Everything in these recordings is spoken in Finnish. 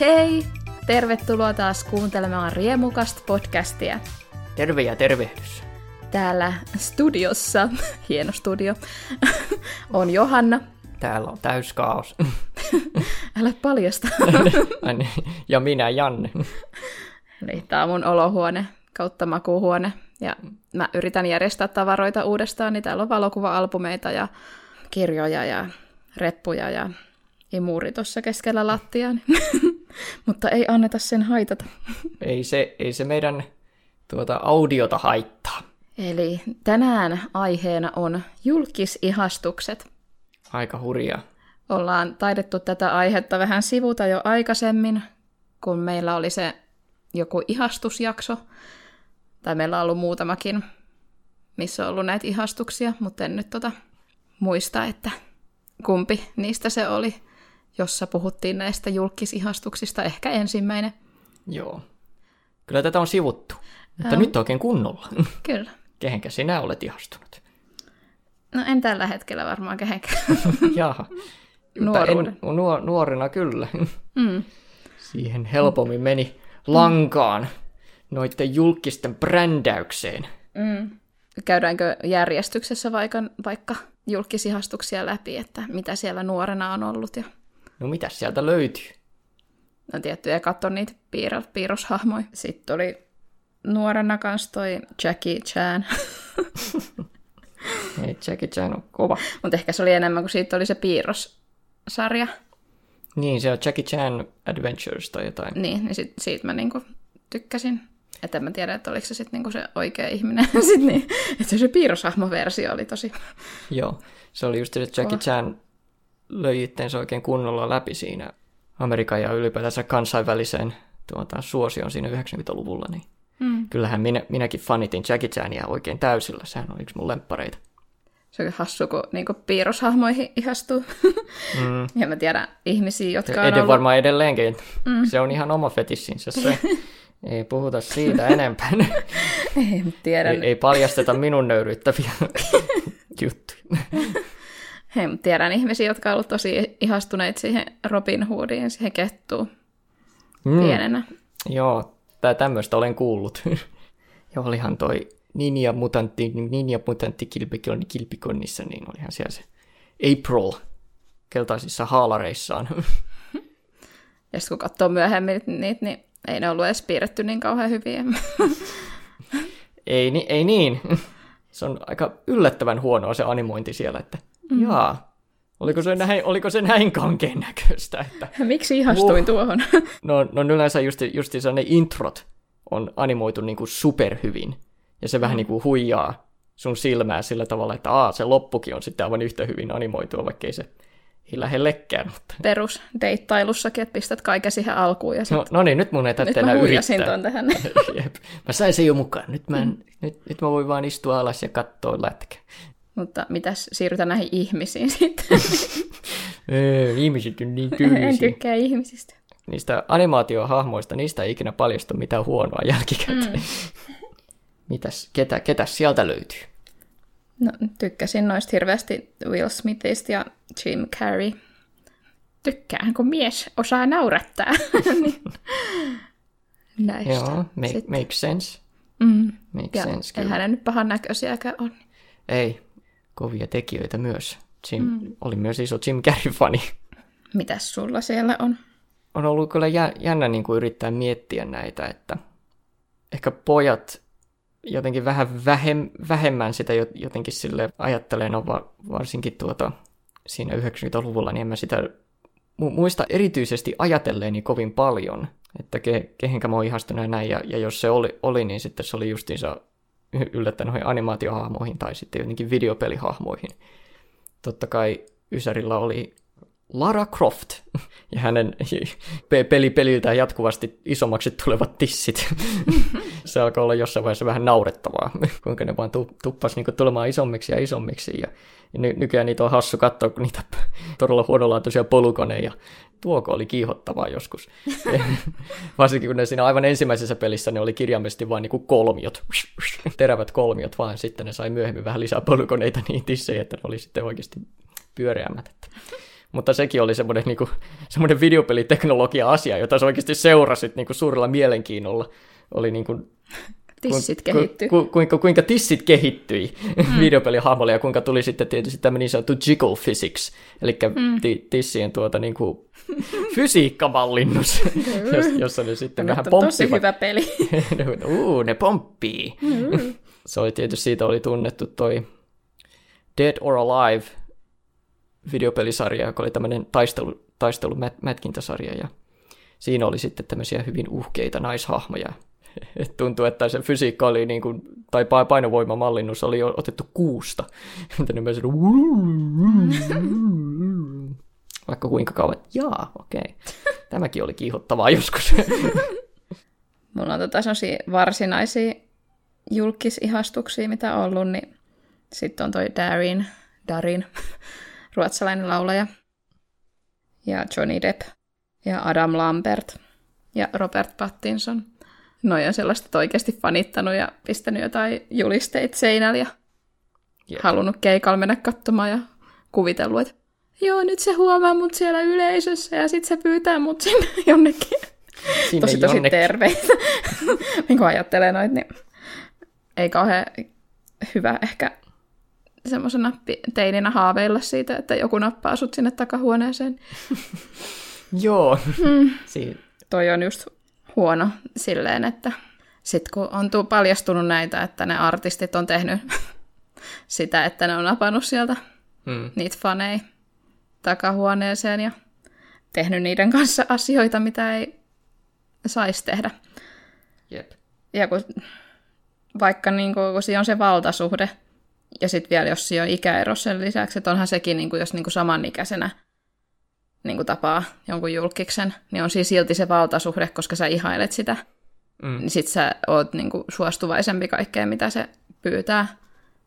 Hei! Tervetuloa taas kuuntelemaan Riemukasta podcastia. Terve ja tervehdys. Täällä studiossa, hieno studio, on Johanna. Täällä on täys kaos. Älä paljasta. Niin. ja minä Janne. Eli tää on mun olohuone kautta makuuhuone. Ja mä yritän järjestää tavaroita uudestaan, niin täällä on valokuva-albumeita ja kirjoja ja reppuja ja imuri tuossa keskellä lattiaa. Mutta ei anneta sen haitata. Ei se, ei se meidän tuota audiota haittaa. Eli tänään aiheena on julkisihastukset. Aika hurjaa. Ollaan taidettu tätä aihetta vähän sivuta jo aikaisemmin, kun meillä oli se joku ihastusjakso, tai meillä on ollut muutamakin, missä on ollut näitä ihastuksia, mutta en nyt tota muista, että kumpi niistä se oli, jossa puhuttiin näistä julkisihastuksista, ehkä ensimmäinen. Joo. Kyllä tätä on sivuttu, mutta Joo. nyt oikein kunnolla. Kyllä. Kehenkä sinä olet ihastunut? No en tällä hetkellä varmaan kehenkään. Jaha. Nuoruuden. En, nuo, nuorena kyllä. Mm. Siihen helpommin meni lankaan noiden julkisten brändäykseen. Mm. Käydäänkö järjestyksessä vaikka, vaikka julkisihastuksia läpi, että mitä siellä nuorena on ollut ja No mitäs sieltä löytyy? no tiettyjä katso niitä piirro, piirroshahmoja. Sitten oli nuorena kans toi Jackie Chan, Ei, Jackie Chan on kova. mutta ehkä se oli enemmän kuin siitä oli se piirrossarja. Niin, se on Jackie Chan Adventures tai jotain. Niin, niin sit, siitä mä niinku tykkäsin. Että en mä tiedä, että oliko se sitten niinku se oikea ihminen. sit niin, että se piirroshahmoversio oli tosi... Joo, se oli just se, Jackie Chan löi itteensä oikein kunnolla läpi siinä Amerikan ja ylipäätänsä kansainväliseen tuota, suosioon siinä 90-luvulla. Niin Mm. kyllähän minä, minäkin fanitin Jackie Chania oikein täysillä. Sehän on yksi mun lemppareita. Se on hassu, kun niinku piirroshahmoihin ihastuu. Mm. ja mä tiedän ihmisiä, jotka on Eden ollut... varmaan edelleenkin. Mm. Se on ihan oma fetissinsä se. ei puhuta siitä enempää. Ei, tiedän. ei, ei paljasteta minun nöyryyttäviä juttuja. Hei, tiedän ihmisiä, jotka on ollut tosi ihastuneet siihen Robin Hoodiin, siihen kettuun Mm. pienenä. Joo, tää tämmöistä olen kuullut. ja olihan toi Ninja Mutantti, Ninja Mutantti kilpikonni, kilpikonnissa, niin olihan siellä se April keltaisissa haalareissaan. Ja sitten kun katsoo myöhemmin niitä, niin ei ne ollut edes piirretty niin kauhean hyviä. ei, ni, ei niin. se on aika yllättävän huonoa se animointi siellä, että mm. jaa, oliko se näin, oliko se näin kankeen näköistä, että Miksi ihastuin Uh. tuohon? No, no yleensä just, just ne introt on animoitu niinku superhyvin. Ja se vähän niinku huijaa sun silmää sillä tavalla, että aa, se loppukin on sitten aivan yhtä hyvin animoitua, vaikkei se ei lähellekään. Mutta... Perus deittailussakin, että pistät kaiken siihen alkuun ja No, sitten no niin, nyt mun ei tarvitse mä enää yrittää. ton tähän. Jep. Mä sain sen jo mukaan. Nyt mä, en, nyt, nyt mä voin vaan istua alas ja katsoa lätkä. Mutta mitäs, siirrytään näihin ihmisiin sitten. Ihmiset on niin en tyylisiä. tykkää ihmisistä. Niistä animaatiohahmoista, niistä ei ikinä paljastu mitään huonoa jälkikäteen. Mm. Mitäs, ketä, ketä sieltä löytyy? No, tykkäsin noista hirveästi Will Smithistä ja Jim Carrey. Tykkään, kun mies osaa naurattaa. Näistä. Joo, make, Sitten. make sense. Mm. Make Ja sense, eihän kyllä. ne nyt pahan näköisiäkään ole. Ei, kovia tekijöitä myös. Jim, mm. Oli myös iso Jim Carrey-fani. Mitäs sulla siellä on? On ollut kyllä jä, jännä niin kuin yrittää miettiä näitä, että ehkä pojat jotenkin vähän vähem, vähemmän sitä jo- jotenkin sille ajattelee, no va, varsinkin tuota, siinä 90-luvulla, niin en mä sitä mu- muista erityisesti ajatelleeni kovin paljon, että ke, kehenkä mä oon ihastunut ja näin, ja, ja jos se oli, oli, niin sitten se oli justiinsa yllättäen noihin animaatiohahmoihin tai sitten jotenkin videopelihahmoihin. Totta kai Ysärillä oli Lara Croft ja hänen pe- peli peliltään jatkuvasti isommaksi tulevat tissit. se alkoi olla jossain vaiheessa vähän naurettavaa, kuinka ne vaan tu- tuppas niinku tulemaan isommiksi ja isommiksi. Ja ny- nykyään niitä on hassu katsoa, kun niitä todella huonolaatuisia polukoneja. Tuoko oli kiihottavaa joskus. Varsinkin kun ne siinä aivan ensimmäisessä pelissä ne oli kirjaimellisesti vain niinku kolmiot. Terävät kolmiot vaan. Sitten ne sai myöhemmin vähän lisää polukoneita niin tissejä, että ne oli sitten oikeasti pyöreämmät. Mutta sekin oli semmoinen, niin kuin, semmoinen videopeliteknologia-asia, jota sä oikeasti seurasit niin kuin suurella mielenkiinnolla. Oli niin kuin, Tissit kehittyi. Ku, ku, kuinka, kuinka tissit kehittyi mm. videopelihahmolle ja kuinka tuli sitten tietysti tämmöinen niin sanottu jiggle physics, eli mm. t- tissien tuota niin kuin fysiikkamallinnus, jossa ne sitten Nyt vähän pomppivat. tosi hyvä peli. Uu, ne pomppii. Mm. Se oli tietysti, siitä oli tunnettu toi Dead or Alive videopelisarja, joka oli tämmöinen taistelu, taistelumätkintäsarja, ja siinä oli sitten tämmöisiä hyvin uhkeita naishahmoja. Et tuntui, että se fysiikka oli, niin kuin, tai painovoimamallinnus oli otettu kuusta. Vaikka kuinka kauan. Jaa, okei. Okay. Tämäkin oli kiihottavaa joskus. Mulla on tota varsinaisia julkisihastuksia, mitä on ollut, niin sitten on toi Darin, Darin, ruotsalainen laulaja, ja Johnny Depp, ja Adam Lambert, ja Robert Pattinson. Noi on sellaista oikeasti fanittanut ja pistänyt jotain julisteita seinällä ja Jep. halunnut keikalla mennä katsomaan ja kuvitellut, että joo, nyt se huomaa mut siellä yleisössä ja sitten se pyytää mut sinne jonnekin. Sinne tosi tosi jonnekin. terveitä. niin kun ajattelee noit, niin ei kauhean hyvä ehkä semmoisena teininä haaveilla siitä, että joku nappaa sut sinne takahuoneeseen. Joo. Mm. Siin, Toi on just huono silleen, että sitten kun on tuu paljastunut näitä, että ne artistit on tehnyt sitä, että ne on napannut sieltä mm, niitä faneja takahuoneeseen ja tehnyt niiden kanssa asioita, mitä ei saisi tehdä. jep. Ja kun, vaikka niin kuin, kun siinä on se valtasuhde, ja sitten vielä jos siinä on ikäero sen lisäksi, että onhan sekin, niin kuin, jos niin kuin samanikäisenä niin kuin tapaa jonkun julkiksen, niin on siinä silti se valtasuhde, koska sä ihailet sitä. Mm. Niin sit sä oot niin kuin, suostuvaisempi kaikkeen, mitä se pyytää.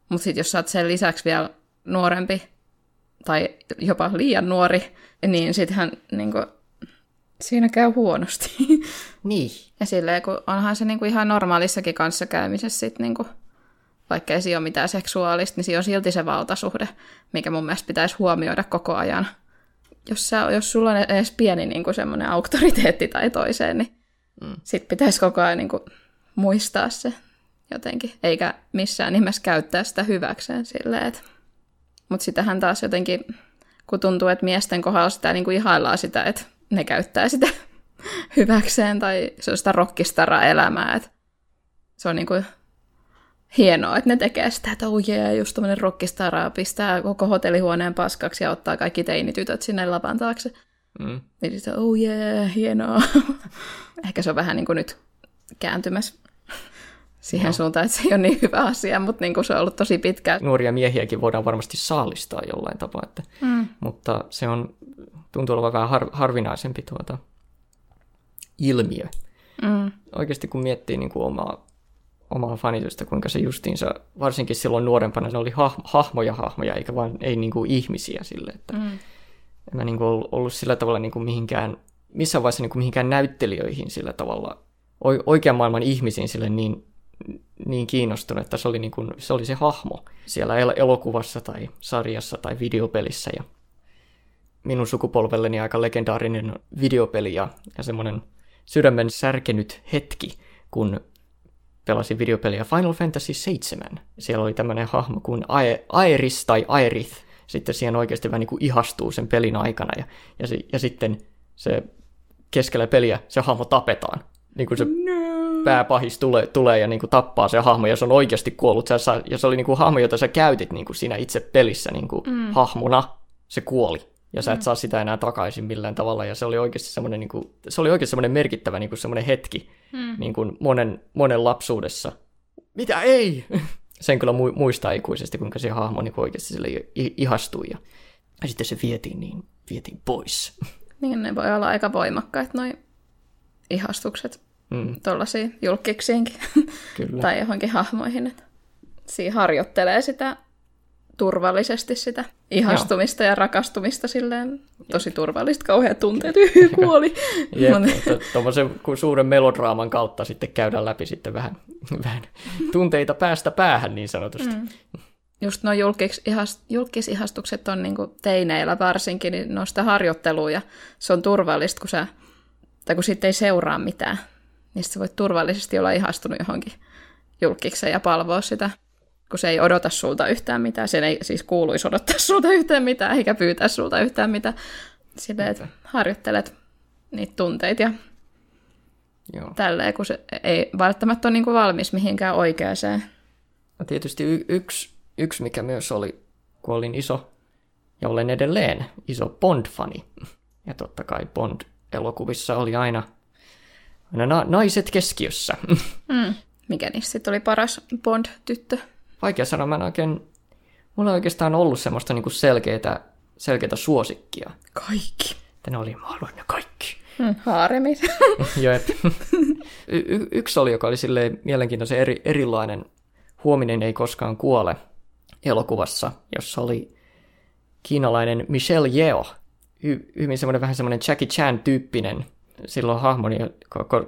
Mutta sitten jos sä oot sen lisäksi vielä nuorempi, tai jopa liian nuori, niin sittenhän niin kuin, siinä käy huonosti. Niin. Ja silleen, kun onhan se niinku ihan normaalissakin kanssakäymisessä sit niinku, vaikka ei siinä ole mitään seksuaalista, niin siinä on silti se valtasuhde, mikä mun mielestä pitäisi huomioida koko ajan. Jos, sä, jos sulla on edes pieni niinku semmoinen auktoriteetti tai toiseen, niin mm. sit pitäisi koko ajan niinku muistaa se jotenkin, eikä missään nimessä käyttää sitä hyväkseen silleen, että... Mutta sitähän taas jotenkin, kun tuntuu, että miesten kohdalla sitä niinku ihaillaan sitä, että ne käyttää sitä hyväkseen tai se on sitä rockistara-elämää. Että se on niinku hienoa, että ne tekee sitä, että oh yeah, just tämmöinen rockistara pistää koko hotellihuoneen paskaksi ja ottaa kaikki teinitytöt sinne lavan taakse. Mm. Niin sitten oh yeah, hienoa. Ehkä se on vähän niin kuin nyt kääntymässä siihen Joo. suuntaan, että se ei ole niin hyvä asia, mutta niin kuin se on ollut tosi pitkään. Nuoria miehiäkin voidaan varmasti saalistaa jollain tapaa, että, Mm. mutta se on, tuntuu olevan vähän har, harvinaisempi tuota ilmiö. Mm. Oikeasti kun miettii niin kuin omaa, omaa fanitusta, kuinka se justiinsa, varsinkin silloin nuorempana, ne oli hah, hahmoja hahmoja, eikä vaan ei niin kuin ihmisiä sille, että Mm. en mä niin kuin ollut, ollut sillä tavalla niin kuin mihinkään, missään vaiheessa niin kuin mihinkään näyttelijöihin sillä tavalla, o- oikean maailman ihmisiin sille niin, niin kiinnostunut, että se oli, niin kuin, se oli se hahmo siellä el- elokuvassa tai sarjassa tai videopelissä ja minun sukupolvelleni aika legendaarinen videopeli ja, ja semmoinen sydämen särkenyt hetki, kun pelasin videopeliä Final Fantasy 7. Siellä oli tämmöinen hahmo kuin Ae- Aeris tai Aerith. Sitten siihen oikeasti vähän niin kuin ihastuu sen pelin aikana. Ja, ja, si- ja sitten se keskellä peliä se hahmo tapetaan. Niin kuin se pääpahis tulee, tulee ja niin kuin tappaa se hahmo, ja se on oikeasti kuollut. Sä, ja se oli niin kuin hahmo, jota sä käytit niin kuin siinä itse pelissä niin kuin mm. hahmona. Se kuoli. Ja sä et saa sitä enää takaisin millään tavalla. Ja se oli oikeasti semmoinen, niin kuin, se oli oikeasti semmoinen merkittävä niin kuin semmoinen hetki Mm. niin kuin monen, monen lapsuudessa. Mitä ei? Sen kyllä mu- muistaa ikuisesti, kuinka se hahmo niin kuin oikeasti sille ihastui. Ja, ja sitten se vietiin, niin vietiin pois. Niin ne voi olla aika voimakkaat noin ihastukset Mm, tuollaisiin julkiksiinkin kyllä. tai johonkin hahmoihin. Että siinä harjoittelee sitä turvallisesti sitä ihastumista ja rakastumista silleen tosi turvallista, kauheat tunteet, kuoli. Tuommoisen suuren melodraaman kautta sitten käydään läpi sitten vähän, vähän tunteita päästä päähän niin sanotusti. Mm. just nuo julkis, julkisihastukset on niin teineillä varsinkin, niin sitä harjoittelua ja se on turvallista, kun sä, tai kun siitä ei seuraa mitään, niin sä voit turvallisesti olla ihastunut johonkin julkikseen ja palvoa sitä, kun se ei odota sulta yhtään mitään. Sen ei siis kuuluisi odottaa sulta yhtään mitään, eikä pyytää sulta yhtään mitään. Silleen, että harjoittelet niitä tunteita ja Joo. tälleen, kun se ei välttämättä ole niin kuin valmis mihinkään oikeaan. No tietysti y- yksi, yksi, mikä myös oli, kun olin iso, ja olen edelleen iso Bond-fani. Ja totta kai Bond-elokuvissa oli aina, aina na- naiset keskiössä. Mm. Mikä niistä sitten oli paras Bond-tyttö? Vaikea sanoa, mä en oikein, mulla ei oikeastaan ollut semmoista niinku selkeää, selkeää suosikkia. Kaikki. Tänne oli, mä haluan ne kaikki. Mm, haaremit. Jep. Y- y- yksi oli, joka oli silleen mielenkiintoisen eri, erilainen. Huominen ei koskaan kuole elokuvassa, jossa oli kiinalainen Michelle Yeo. Hy- hyvin semmoinen vähän semmoinen Jackie Chan-tyyppinen silloin hahmoni,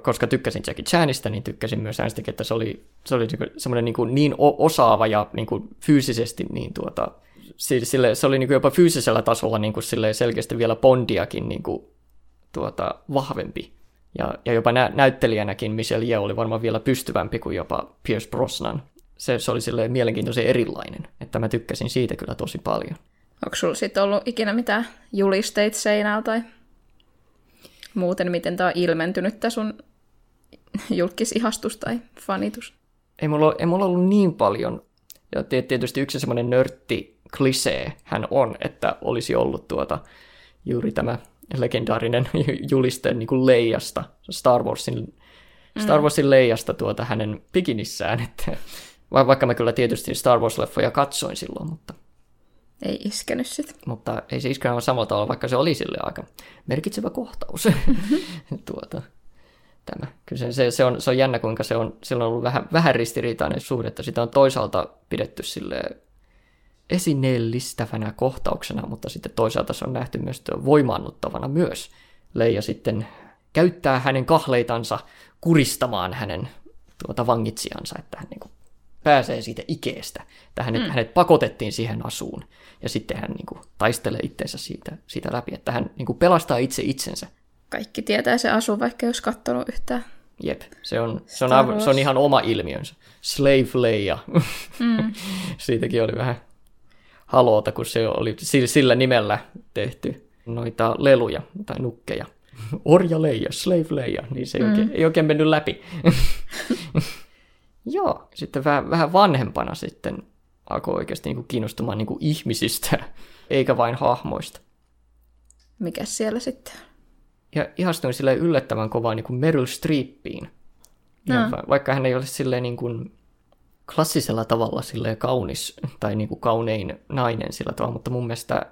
koska tykkäsin Jackie Chanista, niin tykkäsin myös äänestäkin, että se oli, se oli niinku semmoinen niin, kuin niin osaava ja niin kuin fyysisesti niin tuota, sille, se oli niin kuin jopa fyysisellä tasolla niin kuin selkeästi vielä Bondiakin niin kuin tuota, vahvempi. Ja, ja jopa nä- näyttelijänäkin Michelle Yeoh oli varmaan vielä pystyvämpi kuin jopa Pierce Brosnan. Se, se oli silleen mielenkiintoisen erilainen, että mä tykkäsin siitä kyllä tosi paljon. Onko sulla sitten ollut ikinä mitään julisteita seinällä tai muuten, miten tämä on ilmentynyt tämä sun julkisihastus tai fanitus? Ei mulla, ei mulla ollut niin paljon. Ja tietysti yksi semmoinen nörtti klisee hän on, että olisi ollut tuota juuri tämä legendaarinen juliste niin kuin Leijasta, Star Warsin, mm. Star Warsin Leijasta tuota hänen pikinissään, että vaikka mä kyllä tietysti Star Wars-leffoja katsoin silloin, mutta... Ei iskenyt sit. Mutta ei se iskenyt samalla tavalla, vaikka se oli sille aika merkitsevä kohtaus. tuota, tämä. Kyllä se, se, se, on, se on jännä, kuinka se on, sillä on ollut vähän, vähän ristiriitainen suhde, että sitä on toisaalta pidetty sille esineellistävänä kohtauksena, mutta sitten toisaalta se on nähty myös voimaannuttavana myös. Leija sitten käyttää hänen kahleitansa kuristamaan hänen tuota vangitsijansa, että hän niin kuin pääsee siitä ikeestä. Että hänet, mm. hänet pakotettiin siihen asuun ja sitten hän niin kuin, taistelee itseensä siitä, siitä läpi, että hän niin kuin, pelastaa itse itsensä. Kaikki tietää se asu, vaikka jos katsonut yhtään. Jep, se on, se on, se on ihan oma ilmiönsä. Slave Leia. Mm. Siitäkin oli vähän haloota, kun se oli sillä nimellä tehty noita leluja tai nukkeja. Orja leija, slave leija, niin se ei, mm. oikein, ei oikein mennyt läpi. Joo, sitten vähän, vähän vanhempana sitten alkoi oikeasti niin kuin kiinnostumaan niin kuin ihmisistä, eikä vain hahmoista. Mikä siellä sitten? Ja ihastuin sille yllättävän kovaa niin kuin Meryl Streepiin. No. vaikka hän ei ole silleen niin kuin klassisella tavalla silleen kaunis tai niin kuin kaunein nainen sillä tavalla, mutta mun mielestä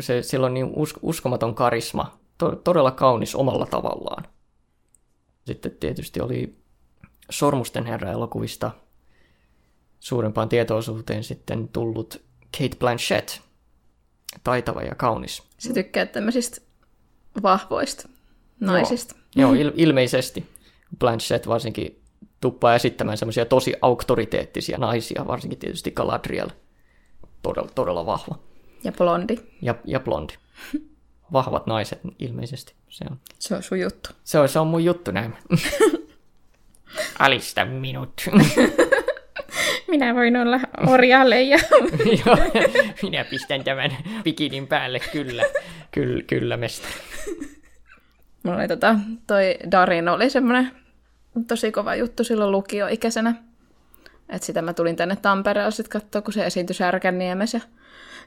se, sillä on niin us, uskomaton karisma, to, todella kaunis omalla tavallaan. Sitten tietysti oli Sormusten herra-elokuvista suurempaan tietoisuuteen sitten tullut Kate Blanchett, taitava ja kaunis. Se tykkää tämmöisistä vahvoista naisista. Joo, Joo il- ilmeisesti. Blanchett varsinkin tuppaa esittämään semmoisia tosi auktoriteettisia naisia, varsinkin tietysti Galadriel. Todella, todella vahva. Ja blondi. Ja, ja blondi. Vahvat naiset ilmeisesti. Se on, se on sun juttu. Se on, se on mun juttu näin. Alista minut. Minä voin olla orjalle ja... Joo, minä pistän tämän bikinin päälle, kyllä. Kyllä, kyllä mestari. Mulla oli tota, toi Darin oli semmoinen tosi kova juttu silloin lukioikäisenä. Että sitä mä tulin tänne Tampereelle sitten katsoa, kun se esiintyi Särkänniemessä.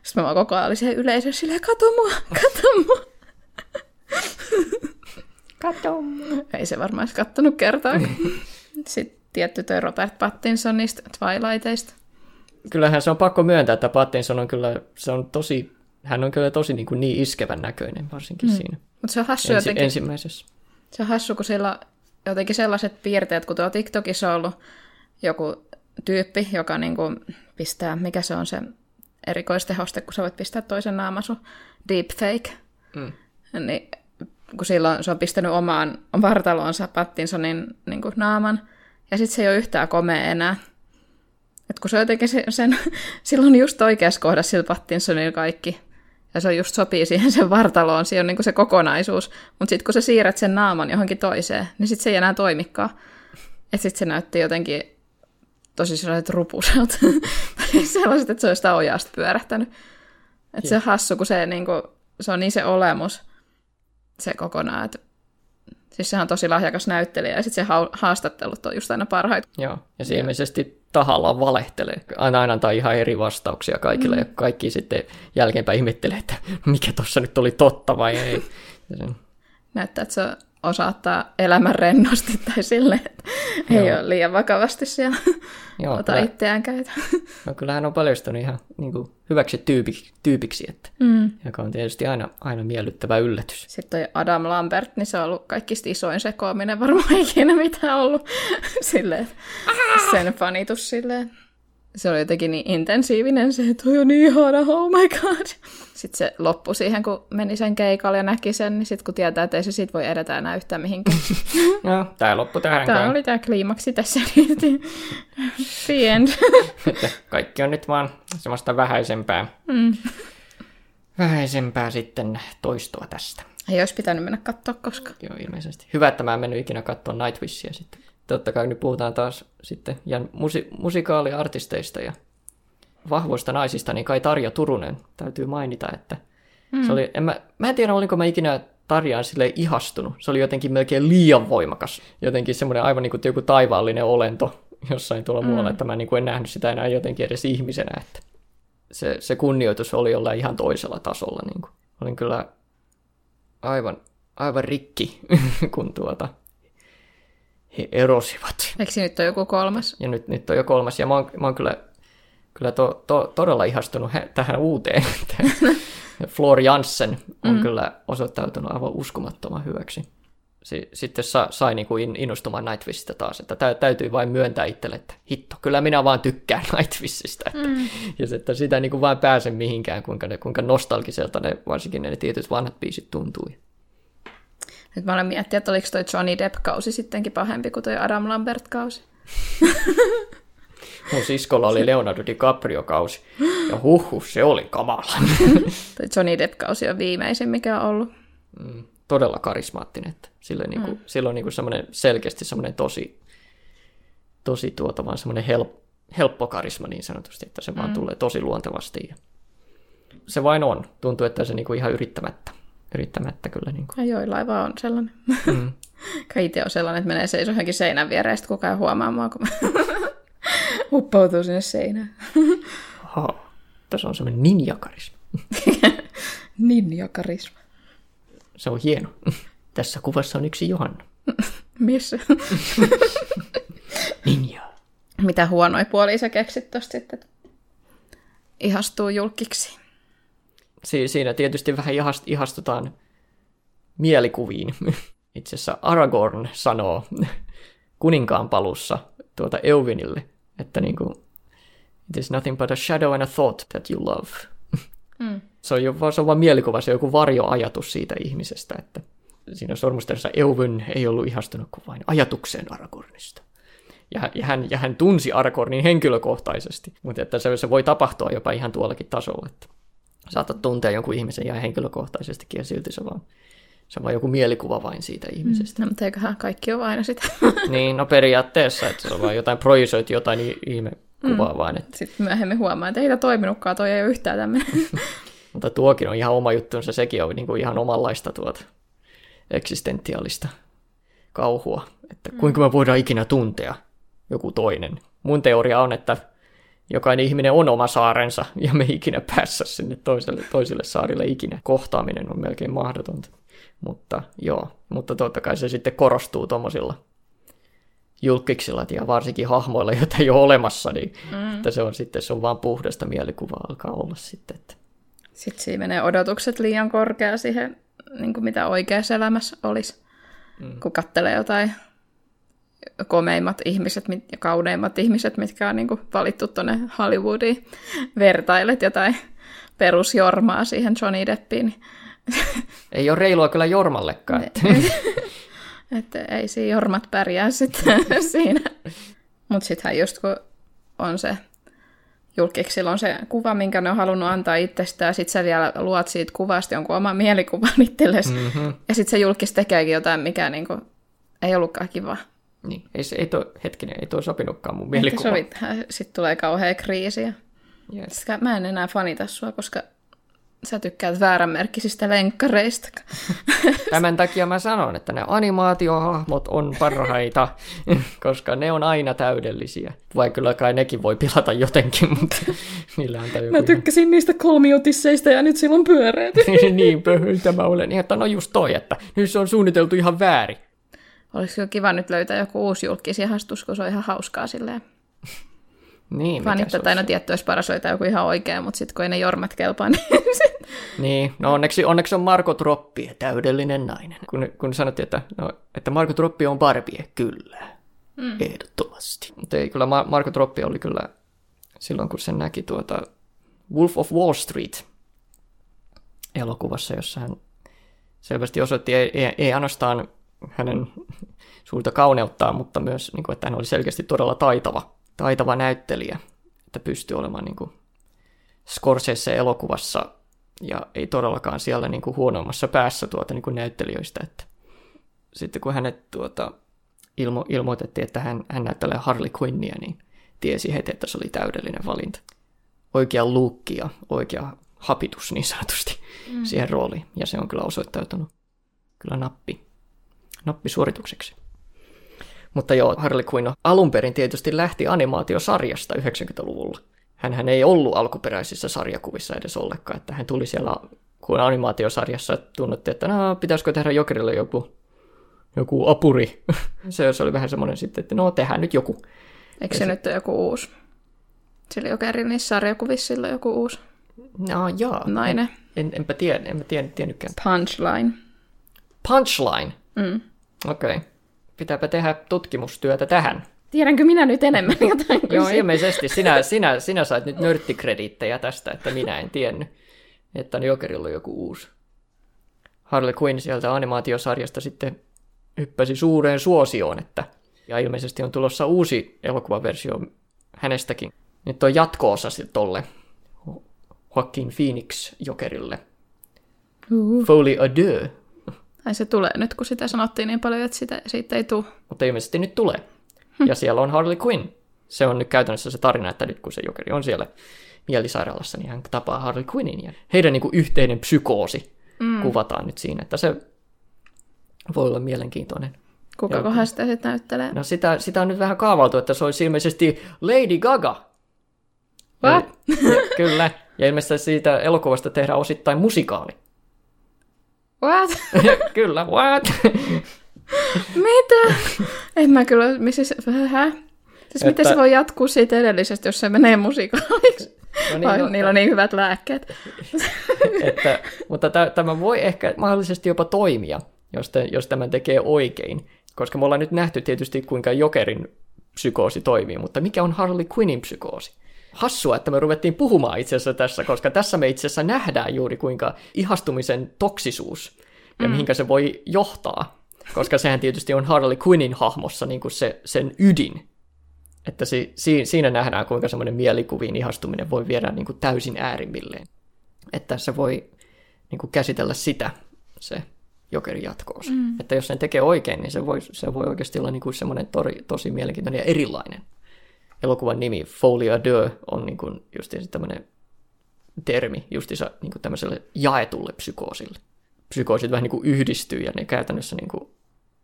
Sitten mä vaan koko ajan olin siellä yleisössä silleen, kato mua, kato mua. kato. Ei se varmaan olisi kattonut kertaa. sitten tietty toi Robert Pattinsonista Twilightista. Kyllähän se on pakko myöntää, että Pattinson on kyllä, se on tosi, hän on kyllä tosi niin, kuin niin iskevän näköinen varsinkin mm. siinä. Mutta se on hassu Ensi, jotenkin. Ensimmäisessä. Se on hassu, kun sillä jotenkin sellaiset piirteet, kun tuo TikTokissa on ollut joku tyyppi, joka niin kuin pistää, mikä se on se erikoistehoste, kun sä voit pistää toisen naamasu, deepfake, mm. niin kun silloin se on pistänyt omaan vartaloonsa Pattinsonin niin kuin naaman, ja sitten se ei ole yhtään komea enää. että kun se on jotenkin se, sen, silloin just oikeassa kohdassa sillä Pattinsonilla kaikki, ja se on just sopii siihen sen vartaloon, siinä on niin se kokonaisuus, mutta sitten kun sä siirrät sen naaman johonkin toiseen, niin sitten se ei enää toimikaan. Että sitten se näytti jotenkin tosi sellaiset rupuselta, sellaiset, että se on sitä ojasta pyörähtänyt. Että se on hassu, kun se, niin kuin, se on niin se olemus, se kokonaan, että Siis sehän on tosi lahjakas näyttelijä, ja sitten se haastattelut on just aina parhaita. Joo, ja se ilmeisesti tahallaan valehtelee. Aina aina antaa ihan eri vastauksia kaikille, mm. ja kaikki sitten jälkeenpäin ihmettelee, että mikä tuossa nyt oli totta vai ei. Näyttää, että se osaa ottaa elämän rennosti tai silleen, että Joo. ei ole liian vakavasti siellä Joo, ota kyllä, itseään käytä. No kyllähän on paljastunut ihan niin kuin, hyväksi tyypiksi, tyypiksi että, mm. joka on tietysti aina, aina miellyttävä yllätys. Sitten toi Adam Lambert, niin se on ollut kaikista isoin sekoaminen varmaan ikinä mitä on ollut silleen, sen fanitus silleen se oli jotenkin niin intensiivinen se, että toi on niin ihana, oh my god. Sitten se loppui siihen, kun meni sen keikalle ja näki sen, niin sitten kun tietää, että ei se siitä voi edetä enää yhtään mihinkään. no, tämä loppui tähän. Tämä oli tämä kliimaksi tässä. The end. Kaikki on nyt vaan semmoista vähäisempää, mm. vähäisempää sitten toistoa tästä. Ei olisi pitänyt mennä katsoa koska. Joo, ilmeisesti. Hyvä, että mä en mennyt ikinä katsoa Nightwishia sitten totta kai nyt puhutaan taas sitten ja musi- musikaaliartisteista ja vahvoista naisista, niin kai Tarja Turunen täytyy mainita, että mm. se oli, en mä, mä en tiedä, olinko mä ikinä Tarjaan sille ihastunut. Se oli jotenkin melkein liian voimakas. Jotenkin semmoinen aivan niin kuin joku taivaallinen olento jossain tuolla mm. muualla, että mä niin kuin en nähnyt sitä enää jotenkin edes ihmisenä. Että se, se kunnioitus oli jollain ihan toisella tasolla. Niin kuin. Olin kyllä aivan, aivan rikki, kun tuota, he erosivat. Eikö nyt ole joku kolmas? Ja nyt, nyt on jo kolmas, ja mä oon, mä oon kyllä, kyllä to, to, todella ihastunut he, tähän uuteen. Flor Janssen on mm. kyllä osoittautunut aivan uskomattoman hyväksi. Sitten sa, sai niin kuin innostumaan Nightwishista taas, että tä, täytyy vain myöntää itselle, että hitto, kyllä minä vaan tykkään Nightwishista. Että, mm. Ja että sitä niin kuin vain pääse mihinkään, kuinka, ne, kuinka nostalgiselta ne, varsinkin ne tietyt vanhat biisit tuntui. Nyt mä olen miettinyt, että oliko toi Johnny Depp-kausi sittenkin pahempi kuin toi Adam Lambert-kausi. Mun siskolla oli Leonardo DiCaprio-kausi, ja huhhuh, se oli kamala. toi Johnny Depp-kausi on viimeisin, mikä on ollut. Mm, todella karismaattinen. Että sillä, niinku, mm. sillä on niinku semmoinen, selkeästi semmoinen tosi, tosi tuota, vaan semmoinen help, helppo karisma niin sanotusti, että se mm. vaan tulee tosi luontevasti. Se vain on. Tuntuu, että se niinku ihan yrittämättä yrittämättä kyllä. Niin kuin. Ja joillain vaan on sellainen. Mm. Kai itse on sellainen, että menee seiso johonkin seinän viereen, ja kukaan huomaa mua, kun uppoutuu sinne seinään. Aha, tässä on semmoinen ninjakarisma. ninjakarisma. Se on hieno. Tässä kuvassa on yksi Johanna. Missä? Ninja. Mitä huonoja puolia sä keksit tosta sitten? Ihastuu julkiksi si- siinä tietysti vähän ihastutaan mielikuviin. Itse asiassa Aragorn sanoo kuninkaan palussa tuota Euvinille, että niin kuin, it is nothing but a shadow and a thought that you love. Mm. Se, on jo, se on vain mielikuva, se on joku varjoajatus siitä ihmisestä, että siinä sormusterissa Euvyn ei ollut ihastunut kuin vain ajatukseen Aragornista. Ja, ja, hän, ja hän tunsi Aragornin henkilökohtaisesti, mutta että se, se voi tapahtua jopa ihan tuollakin tasolla. Että saatat tuntea jonkun ihmisen ihan henkilökohtaisestikin ja silti se vaan, se on vaan joku mielikuva vain siitä ihmisestä. Mm, no, mutta eiköhän kaikki ole aina sitä. niin, no periaatteessa, että se on vaan jotain, projisoit jotain ihme kuvaa mm. vain. Että... Sitten myöhemmin huomaa, että ei tämä toiminutkaan, toi ei ole yhtään tämmöinen. mutta tuokin on ihan oma juttunsa, sekin on niin kuin ihan omanlaista tuota eksistentiaalista kauhua. Että kuinka me voidaan ikinä tuntea joku toinen. Mun teoria on, että jokainen ihminen on oma saarensa ja me ikinä päässä sinne toiselle, toiselle saarille ikinä. Kohtaaminen on melkein mahdotonta. Mutta joo, mutta totta kai se sitten korostuu tuommoisilla julkiksilla ja varsinkin hahmoilla, joita ei ole olemassa, niin mm. että se on sitten se on vaan puhdasta mielikuvaa alkaa olla sitten. Että. Sitten siinä menee odotukset liian korkea siihen, niin kuin mitä oikeassa elämässä olisi, mm. kun kattelee jotain komeimmat ihmiset ja kauneimmat ihmiset, mitkä on niin kuin valittu tuonne Hollywoodiin, vertailet jotain perusjormaa siihen Johnny Deppiin. Ei ole reilua kyllä Jormallekaan. Että, että ei siinä Jormat pärjää sitten siinä. Mutta sittenhän just kun on se julkiksilla on se kuva, minkä ne on halunnut antaa itsestään, ja sitten sä vielä luot siitä kuvasta jonkun oman mielikuvan itsellesi, mm-hmm. ja sitten se julkis tekeekin jotain, mikä niinku, ei ollutkaan kiva. Niin, ei, se, ei toi, hetkinen, ei toi sopinutkaan mun mielikuva. Sitten tulee kauhea kriisi. Yes. Mä en enää fanita sua, koska sä tykkäät vääränmerkkisistä lenkkareista. Tämän takia mä sanon, että ne animaatiohahmot on parhaita, koska ne on aina täydellisiä. Vai kyllä kai nekin voi pilata jotenkin, mutta niillä antaa joku... Mä tykkäsin ihan... niistä kolmiotisseista ja nyt sillä on pyöreät. niin, pöhyltä mä olen. Että no just toi, että nyt se on suunniteltu ihan väärin. Olisiko kiva nyt löytää joku uusi julkisihastus, kun se on ihan hauskaa silleen. Niin, Fanit tätä aina tietty, olisi paras löytää joku ihan oikea, mutta sitten kun ei ne jormat kelpaa, niin... niin, no onneksi, onneksi on Marko Troppi, täydellinen nainen. Kun, kun sanottiin, että, no, että Marko Troppi on Barbie, kyllä, mm. ehdottomasti. Mutta ei, kyllä Marko Troppi oli kyllä silloin, kun sen näki tuota Wolf of Wall Street elokuvassa, jossa hän selvästi osoitti ei, ei, ei ainoastaan hänen suurta kauneuttaan, mutta myös, niin kuin, että hän oli selkeästi todella taitava taitava näyttelijä, että pystyy olemaan niin kuin Scorsese elokuvassa ja ei todellakaan siellä niin kuin huonommassa päässä tuota niin kuin näyttelijöistä. Että sitten kun hänet tuota, ilmo, ilmoitettiin, että hän, hän näyttelee Harley Quinnia, niin tiesi heti, että se oli täydellinen valinta. Oikea luukki ja oikea hapitus niin sanotusti mm. siihen rooliin. Ja se on kyllä osoittautunut kyllä nappi, nappi suoritukseksi. Mutta joo, Harley Quinn alun perin tietysti lähti animaatiosarjasta 90-luvulla. Hänhän ei ollut alkuperäisissä sarjakuvissa edes ollenkaan, että hän tuli siellä kun animaatiosarjassa tunnettiin, että no, pitäisikö tehdä Jokerille joku, joku apuri. se, se oli vähän semmoinen sitten, että no tehdään nyt joku. Eikö se, se nyt ole joku uusi? Sillä Jokerin niissä sarjakuvissa sillä joku uusi no, joo. nainen. En, en, enpä tiedä, enpä tiedä, tiennytkään. Punchline. Punchline? Mm. Okei. Okay pitääpä tehdä tutkimustyötä tähän. Tiedänkö minä nyt enemmän jotain Joo, ilmeisesti. Sinä, sinä, sinä sait nyt nörttikrediittejä tästä, että minä en tiennyt, että on Jokerilla joku uusi. Harley Quinn sieltä animaatiosarjasta sitten hyppäsi suureen suosioon, että ja ilmeisesti on tulossa uusi elokuvaversio hänestäkin. Nyt on jatko-osa tolle Joaquin Phoenix Jokerille. Uh. Foley Adieu Ai se tulee nyt, kun sitä sanottiin niin paljon, että sitä, siitä ei tule. Mutta ilmeisesti nyt tulee. Hm. Ja siellä on Harley Quinn. Se on nyt käytännössä se tarina, että nyt kun se jokeri on siellä mielisairaalassa, niin hän tapaa Harley Quinnin. Ja heidän niin kuin yhteinen psykoosi mm. kuvataan nyt siinä, että se voi olla mielenkiintoinen. Kuka kohan sitä sitten näyttelee? No sitä, sitä on nyt vähän kaavailtu, että se olisi ilmeisesti Lady Gaga. What? Ja, kyllä. Ja ilmeisesti siitä elokuvasta tehdään osittain musikaali. What? kyllä, what? Mitä? En mä kyllä, missä se, hä? Siis että... miten se voi jatkuu siitä edellisestä, jos se menee musiikaaliksi? No niin, Vai, no, niillä on niin hyvät lääkkeet. että, mutta tämä voi ehkä mahdollisesti jopa toimia, jos, te, jos tämän tekee oikein. Koska me ollaan nyt nähty tietysti, kuinka Jokerin psykoosi toimii, mutta mikä on Harley Quinnin psykoosi? Hassua, että me ruvettiin puhumaan itse asiassa tässä, koska tässä me itse asiassa nähdään juuri kuinka ihastumisen toksisuus ja mm. mihinkä se voi johtaa. Koska sehän tietysti on Harley Quinnin hahmossa niin kuin se, sen ydin. Että si, si, siinä nähdään, kuinka semmoinen mielikuviin ihastuminen voi viedä niin kuin täysin äärimmilleen. Että se voi niin kuin käsitellä sitä, se jokerin jatkoosa. Mm. Että jos sen tekee oikein, niin se voi, se voi oikeasti olla niin kuin semmoinen tori, tosi mielenkiintoinen ja erilainen elokuvan nimi Folia de on niin kuin justiinsa tämmöinen termi justiinsa niin kuin tämmöiselle jaetulle psykoosille. Psykoosit vähän niin kuin yhdistyy ja ne käytännössä niin kuin,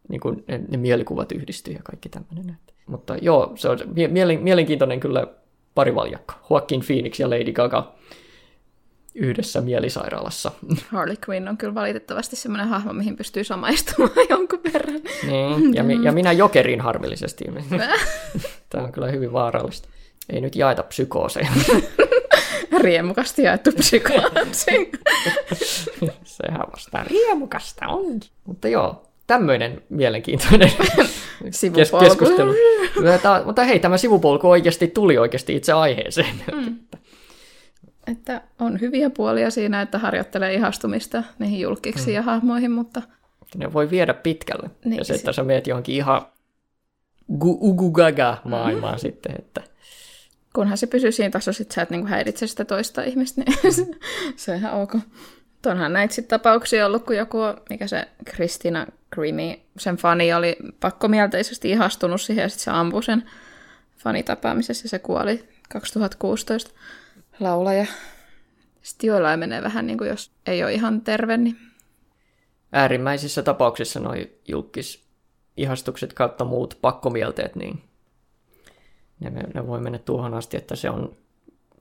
niin kuin ne, ne mielikuvat yhdistyy ja kaikki tämmöinen. Mutta joo, se on mielenkiintoinen kyllä parivaljakko. Joaquin Phoenix ja Lady Gaga yhdessä mielisairaalassa. Harley Quinn on kyllä valitettavasti semmoinen hahmo, mihin pystyy samaistumaan jonkun verran. Niin, ja, mi- ja minä jokerin harmillisesti. Tämä on kyllä hyvin vaarallista. Ei nyt jaeta psykooseja. Riemukasti jaettu psykoosi. Sehän vasta riemukasta on. Mutta joo, tämmöinen mielenkiintoinen keskustelu. Mutta hei, tämä sivupolku oikeasti tuli oikeasti itse aiheeseen. Mm että on hyviä puolia siinä, että harjoittelee ihastumista niihin julkiksi mm. ja hahmoihin, mutta... Ne voi viedä pitkälle. Niin, ja se, että sä meet johonkin ihan gu- ugugaga maailmaan mm. sitten, että... kunhan se pysyy siinä tasossa, että sä et niinku häiritse sitä toista ihmistä, niin se on ihan ok. Onhan näitä sitten tapauksia ollut, kun joku, mikä se Kristina Grimi, sen fani oli pakkomielteisesti ihastunut siihen ja sitten se ampui sen fanitapaamisessa ja se kuoli 2016 laulaja. Sitten joillain menee vähän niin kuin jos ei ole ihan terve, niin... Äärimmäisissä tapauksissa noi julkis ihastukset kautta muut pakkomielteet, niin ne, ne voi mennä tuohon asti, että se on,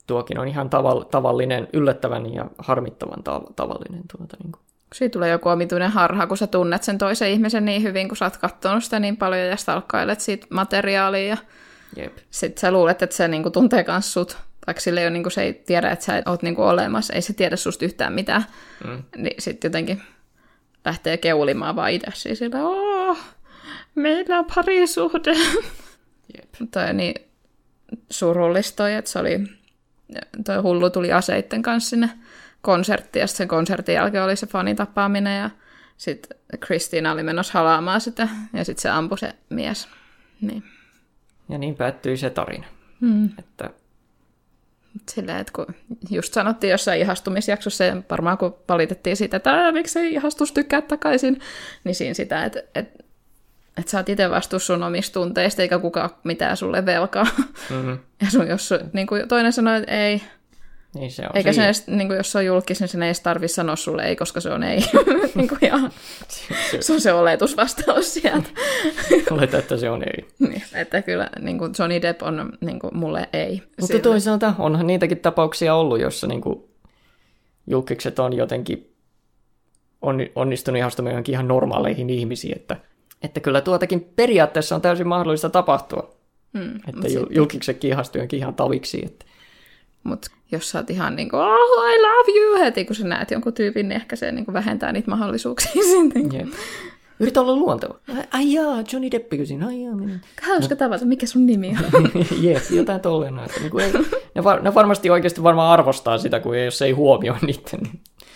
tuokin on ihan tavall, tavallinen, yllättävän ja harmittavan tav- tavallinen. Tuota, niin kuin. Siitä tulee joku omituinen harha, kun sä tunnet sen toisen ihmisen niin hyvin, kun sä oot katsonut sitä niin paljon ja stalkkailet siitä materiaalia ja Jep. sitten sä luulet, että se niinku tuntee kans sut, vaikka sille ei ole, niinku, se ei tiedä, että sä oot niinku olemassa, ei se tiedä susta yhtään mitään, Mm. niin sitten jotenkin lähtee keulimaan vaan itse siis sillä, oh, meillä on parisuhde. Jep. toi niin surullista toi, että se oli, toi hullu tuli aseitten kanssa sinne konserttiin, ja sen konsertin jälkeen oli se fanitapaaminen, ja sitten Kristiina oli menossa halaamaan sitä, ja sitten se ampui se mies. Niin. Ja niin päättyi se tarina. Mm. Että Silleen, että kun just sanottiin jossain ihastumisjaksossa, ja varmaan kun valitettiin siitä, että "Ää, miksei ihastus tykkää takaisin, niin siinä sitä, että, että, että sä oot itse vastuussa sun omista tunteista, eikä kukaan mitään sulle velkaa. mm, Ja sun, jos niin kuin toinen sanoo, että ei, niin se on eikä se edes, niin kuin jos se on julkis, niin sen ei edes tarvitse sanoa sulle ei, koska se on ei. niin kuin ihan, Se, on se oletusvastaus sieltä. oleta, että se on ei. niin, että kyllä niin kuin Johnny Depp on niin kuin mulle ei. Mutta Sille- toisaalta onhan niitäkin tapauksia ollut, jossa niinku julkikset on jotenkin onni- onnistunut ihastumaan johonkin ihan normaaleihin ihmisiin, että, että kyllä tuotakin periaatteessa on täysin mahdollista tapahtua, Mm, että jul- julkiksetkin ihastuu johonkin ihan taviksi. Että, Mutta jos sä oot ihan niin kuin, oh, I love you heti, kun sä näet jonkun tyypin, niin ehkä se niin kuin vähentää niitä mahdollisuuksia sitten. jep. Yritä olla luonteva. Ai, jaa, Johnny Depp kysin, ai jaa, minä. Hauska tavata, mikä sun nimi on? Jep, jotain tolleen. no, Että niinku ei, ne, var, ne, varmasti oikeasti varmaan arvostaa sitä, kun ei, jos ei huomioi niiden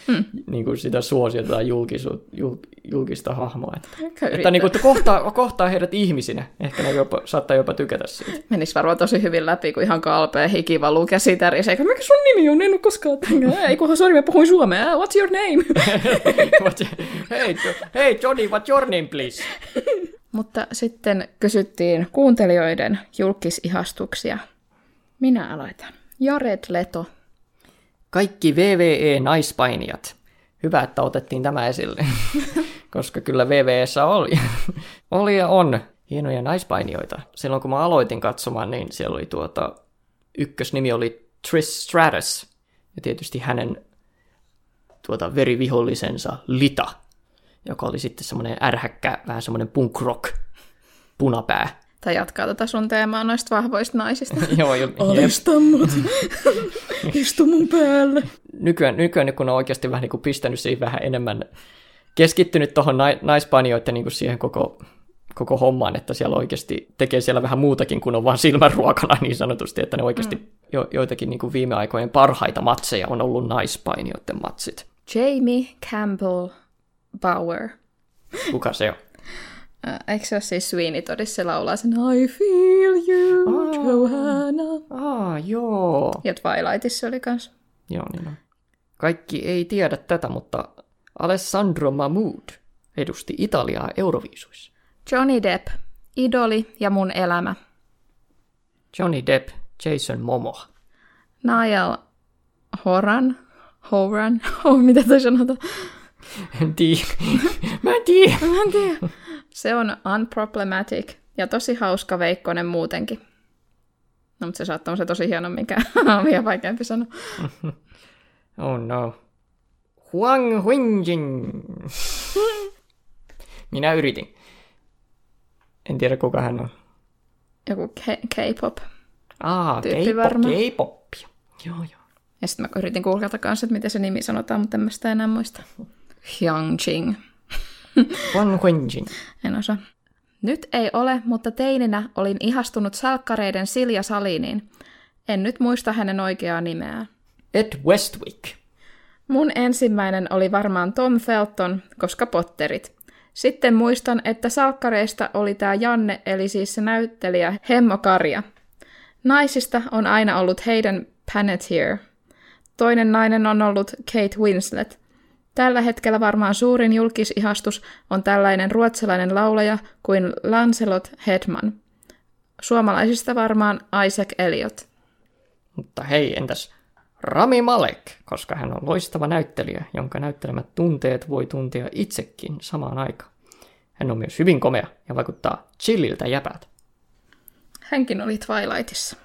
mm. niin kuin sitä suosiota tai julkisu, jul, julkista hahmoa. Että, että, niin kuin, että kohtaa, kohtaa heidät ihmisinä. Ehkä ne jopa, saattaa jopa tykätä siitä. Menis varmaan tosi hyvin läpi, kun ihan kalpea hiki valuu käsi tärisee. Eikä, Mikä sun nimi on? En ole koskaan tänkään. Ei, kunhan sori, mä puhuin suomea. What's your name? Hei, Jo- hei Johnny, what's your name, please? Mutta sitten kysyttiin kuuntelijoiden julkisihastuksia. Minä aloitan. Jared Leto. Kaikki VVE-naispainijat. Hyvä, että otettiin tämä esille, koska kyllä VVEssä oli, oli ja on hienoja naispainijoita. Silloin kun mä aloitin katsomaan, niin siellä oli tuota, ykkösnimi oli Trish Stratus, ja tietysti hänen tuota, verivihollisensa Lita, joka oli sitten semmoinen ärhäkkä, vähän semmoinen punk rock punapää. Tai jatkaa tätä sun teemaa noista vahvoista naisista. Joo, jo. Alista mut. Istu mun päälle. nykyään, nykyään kun on oikeasti vähän niin kuin pistänyt siihen vähän enemmän, keskittynyt tuohon nai, naispainijoiden niin kuin siihen koko, koko hommaan, että siellä oikeasti tekee siellä vähän muutakin kuin on vaan silmänruokana niin sanotusti, että ne oikeasti mm. jo, joitakin niin kuin viime aikojen parhaita matseja on ollut naispainijoiden matsit. Jamie Campbell Bauer. Kuka se on? Äh, eikö se ole siis Sweeney Toddissa se laulaa sen I feel you, Aa. Johanna. Aa, joo. Ja Twilightissa oli kans. Joo, niin on. Kaikki ei tiedä tätä, mutta Alessandro Mahmood edusti Italiaa Euroviisuissa. Johnny Depp, Idoli ja mun elämä. Johnny Depp, Jason Momoa. Niall Horan, Horan, oh, mitä toi sanotaan? En tiedä. Mä en tiedä. Mä en tiedä. Se on unproblematic ja tosi hauska veikkonen muutenkin. No, mutta se saattaa olla se tosi hieno, mikä on vielä vaikeampi sanoa. Oh no. Huang Huinjin. Minä yritin. En tiedä kuka hän on. Joku K- K-pop. Tyyppi K-pop, varmaan. K-poppia. Joo, joo. Ja sitten mä yritin googlata kanssa, että miten se nimi sanotaan, mutta en mä sitä enää muista. Hyunjin. Huang Huinjin. En osaa. Nyt ei ole, mutta teininä olin ihastunut salkkareiden Silja Saliniin. En nyt muista hänen oikeaa nimeään. Ed Westwick. Mun ensimmäinen oli varmaan Tom Felton, koska potterit. Sitten muistan, että salkkareista oli tää Janne, eli siis se näyttelijä Hemmo Karja. Naisista on aina ollut Hayden Panettiere. Toinen nainen on ollut Kate Winslet. Tällä hetkellä varmaan suurin julkisihastus on tällainen ruotsalainen laulaja kuin Lancelot Hedman. Suomalaisista varmaan Isaac Elliot. Mutta hei, entäs Rami Malek, koska hän on loistava näyttelijä, jonka näyttelemät tunteet voi tuntea itsekin samaan aikaan. Hän on myös hyvin komea ja vaikuttaa chilliltä jäpältä. Hänkin oli Twilightissa.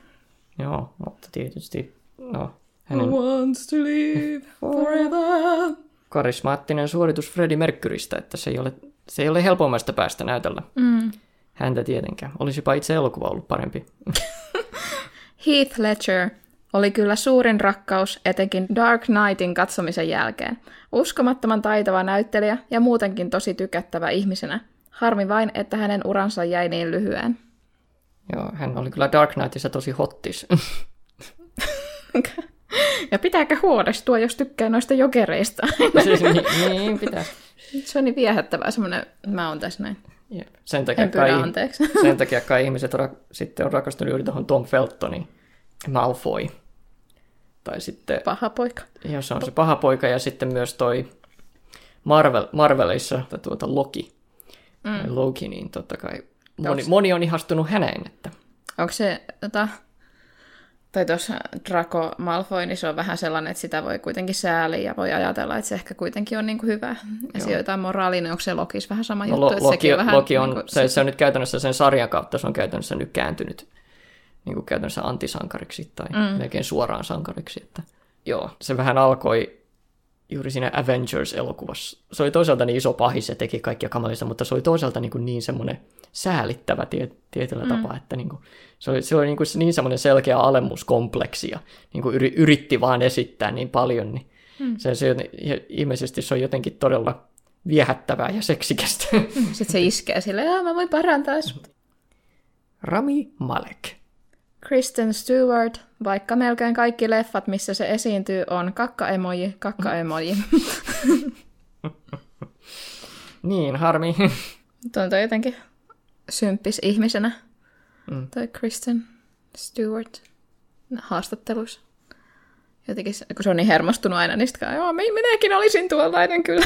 Joo, mutta tietysti, no, hänen Wants to live forever. Karismaattinen suoritus Freddie Mercurystä, että se ei ole, se ei ole helpommasta päästä näytellä Mm. häntä tietenkään. Olisipa itse elokuva ollut parempi. Heath Ledger oli kyllä suurin rakkaus etenkin Dark Knightin katsomisen jälkeen. Uskomattoman taitava näyttelijä ja muutenkin tosi tykättävä ihmisenä. Harmi vain, että hänen uransa jäi niin lyhyen. Joo, hän oli kyllä Dark Knightissa tosi hottis. Ja pitääkö huolestua, jos tykkää noista jokereista? siis, niin, niin pitäisi. Se on niin viehättävää semmoinen, mä oon tässä näin. Jep. Sen takia, En kai, anteeksi. sen takia kai ihmiset ra- sitten on rakastunut juuri tuohon Tom Feltoniin. Malfoy. Tai sitten, Paha poika. ja se on se paha poika, ja sitten myös toi Marvel, Marvelissa tuota Loki. Mm. Loki, niin totta kai moni, moni on ihastunut häneen. Että, Onko se, tota, tai tuossa Draco Malfoy, niin se on vähän sellainen, että sitä voi kuitenkin sääliä ja voi ajatella, että se ehkä kuitenkin on niin kuin hyvä. Ja se jotain moraalinen, onko se Lokis vähän sama no, juttu, Lo- että Loki, sekin on vähän... Loki on, niin kuin, se, se on nyt käytännössä sen sarjan kautta, se on käytännössä nyt kääntynyt niin kuin käytännössä antisankariksi tai mm. melkein suoraan sankariksi. Että, joo, se vähän alkoi juuri siinä Avengers-elokuvassa. Se oli toisaalta niin iso pahis ja teki kaikkia kamalista, mutta se oli toisaalta niin, kuin niin semmoinen säälittävä tie, tietyllä mm. tapaa, että niin kuin, se oli, se oli niin, kuin niin semmoinen selkeä alemmuskompleksi ja niin kuin yri, yritti vaan esittää niin paljon, niin mm. se, se, ilmeisesti se on jotenkin todella viehättävää ja seksikästä. Sitten se iskee silleen, mä voin parantaa sut. Rami Malek. Kristen Stewart, vaikka melkein kaikki leffat, missä se esiintyy, on kakkaemoji, kakkaemoji. Niin, harmi. Tuntuu jotenkin symppis ihmisenä, mm. toi Kristen Stewart haastatteluissa. Jotenkin, se- kun se on niin hermostunut aina, niin sitten joo, mi- minäkin olisin tuollainen kyllä.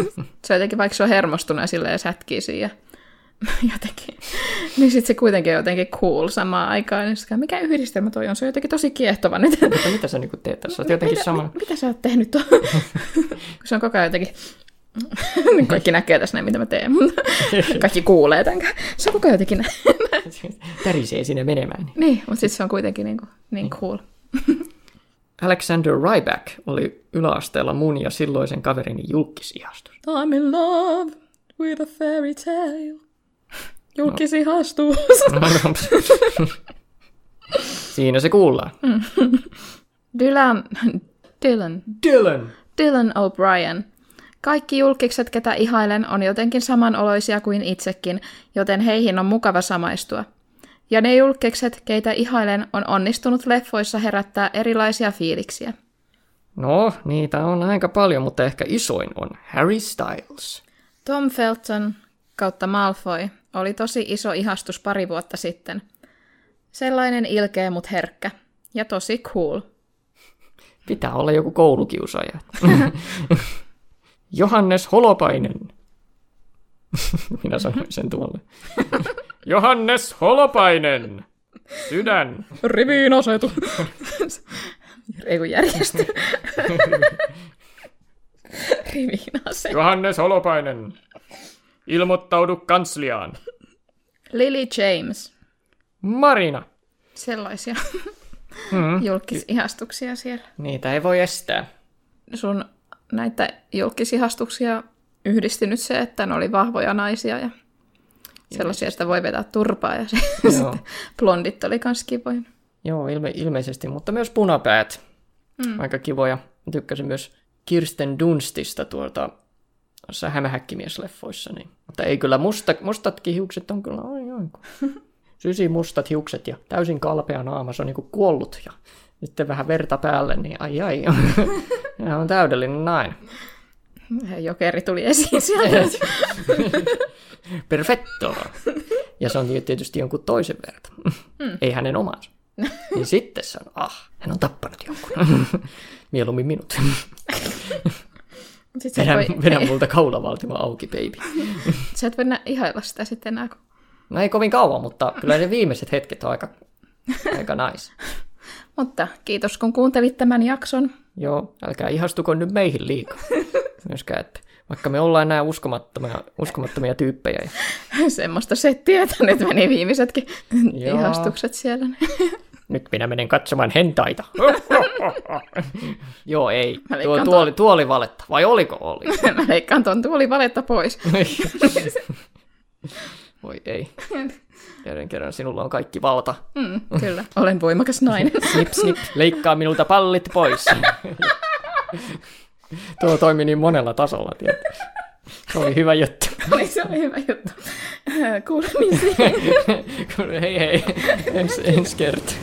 se on jotenkin, vaikka se on hermostunut ja silleen sätkii siinä jotenkin, niin sitten se kuitenkin on jotenkin cool samaan aikaan. Niin sit, mikä yhdistelmä toi on? Se on jotenkin tosi kiehtova nyt. Mutta mitä sä niinku teet tässä? Oot jotenkin mitä, mitä sä oot tehnyt tuohon? se on koko ajan jotenkin... Kaikki näkee tässä näin, mitä mä teen. Kaikki kuulee tämän. Se on koko ajan jotenkin näin. Tärisee sinne menemään. niin, mutta sitten se on kuitenkin niin, kuin, niin cool. Alexander Ryback oli yläasteella mun ja silloisen kaverini julkisihastus. I'm in love with a fairy tale. Julkisihastus. Siinä se kuullaan. Dylan, Dylan, Dylan! Dylan O'Brien. Kaikki julkikset, ketä ihailen, on jotenkin samanoloisia kuin itsekin, joten heihin on mukava samaistua. Ja ne julkikset, keitä ihailen, on onnistunut leffoissa herättää erilaisia fiiliksiä. No, niitä on aika paljon, mutta ehkä isoin on Harry Styles. Tom Felton kautta Malfoy oli tosi iso ihastus pari vuotta sitten. Sellainen ilkeä mut herkkä. Ja tosi cool. Pitää olla joku koulukiusaaja. Johannes Holopainen. Minä sanoin sen tuolle. Johannes Holopainen! Sydän! Riviin asetu. Ei kun järjesty. Riviin asetu. Johannes Holopainen! Ilmoittaudu kansliaan. Lily James. Marina! Sellaisia Mm. julkisihastuksia siellä. Niitä ei voi estää. Sun näitä julkisihastuksia yhdistynyt se, että ne oli vahvoja naisia ja sellaisia, että voi vetää turpaa ja se, blondit oli kans kivoja. Joo, ilme- ilmeisesti, mutta myös punapäät. Mm. Aika kivoja. Tykkäsin myös Kirsten Dunstista tuolta noissa hämähäkkimiesleffoissa. Niin. Mutta ei kyllä, musta, mustatkin hiukset on kyllä, ai ai. kun- Sysi mustat hiukset ja täysin kalpea naama, se on niinku kuollut ja sitten vähän verta päälle, niin ai ai. Ja on täydellinen nainen. Jokeri tuli esiin sieltä. Perfetto. Ja se on tietysti jonkun toisen verta. Ei hänen omansa. niin sitten se on, ah, hän on tappanut jonkun. Mieluummin minut. Et Vedän, voi, vedän multa kaulavaltimo auki, baby. sä et voi nä- ihailla sitä sitten enää. No ei kovin kauan, mutta kyllä ne viimeiset hetket on aika, aika nice. Mutta kiitos kun kuuntelit tämän jakson. Joo, älkää ihastuko nyt meihin liikaa. Myöskään, että vaikka me ollaan nämä uskomattomia, uskomattomia tyyppejä. Ja Semmoista settiä, että nyt meni viimeisetkin Joo. ihastukset siellä. Nyt minä menen katsomaan hentaita. Joo, ei. Tuo, leikkaan tuo, oli, tuo oli valetta. Vai oliko oli? Mä leikkaan tuon tuolivaletta pois. Voi ei. Jälleen kerran sinulla on kaikki valta. Mm, kyllä, olen voimakas nainen. Snip, snip, leikkaa minulta pallit pois. Tuo toimi niin monella tasolla, tiedät. Se oli hyvä juttu. Oli se oli hyvä juttu. Kuulemisiin. hei hei, ensi ens kertaa.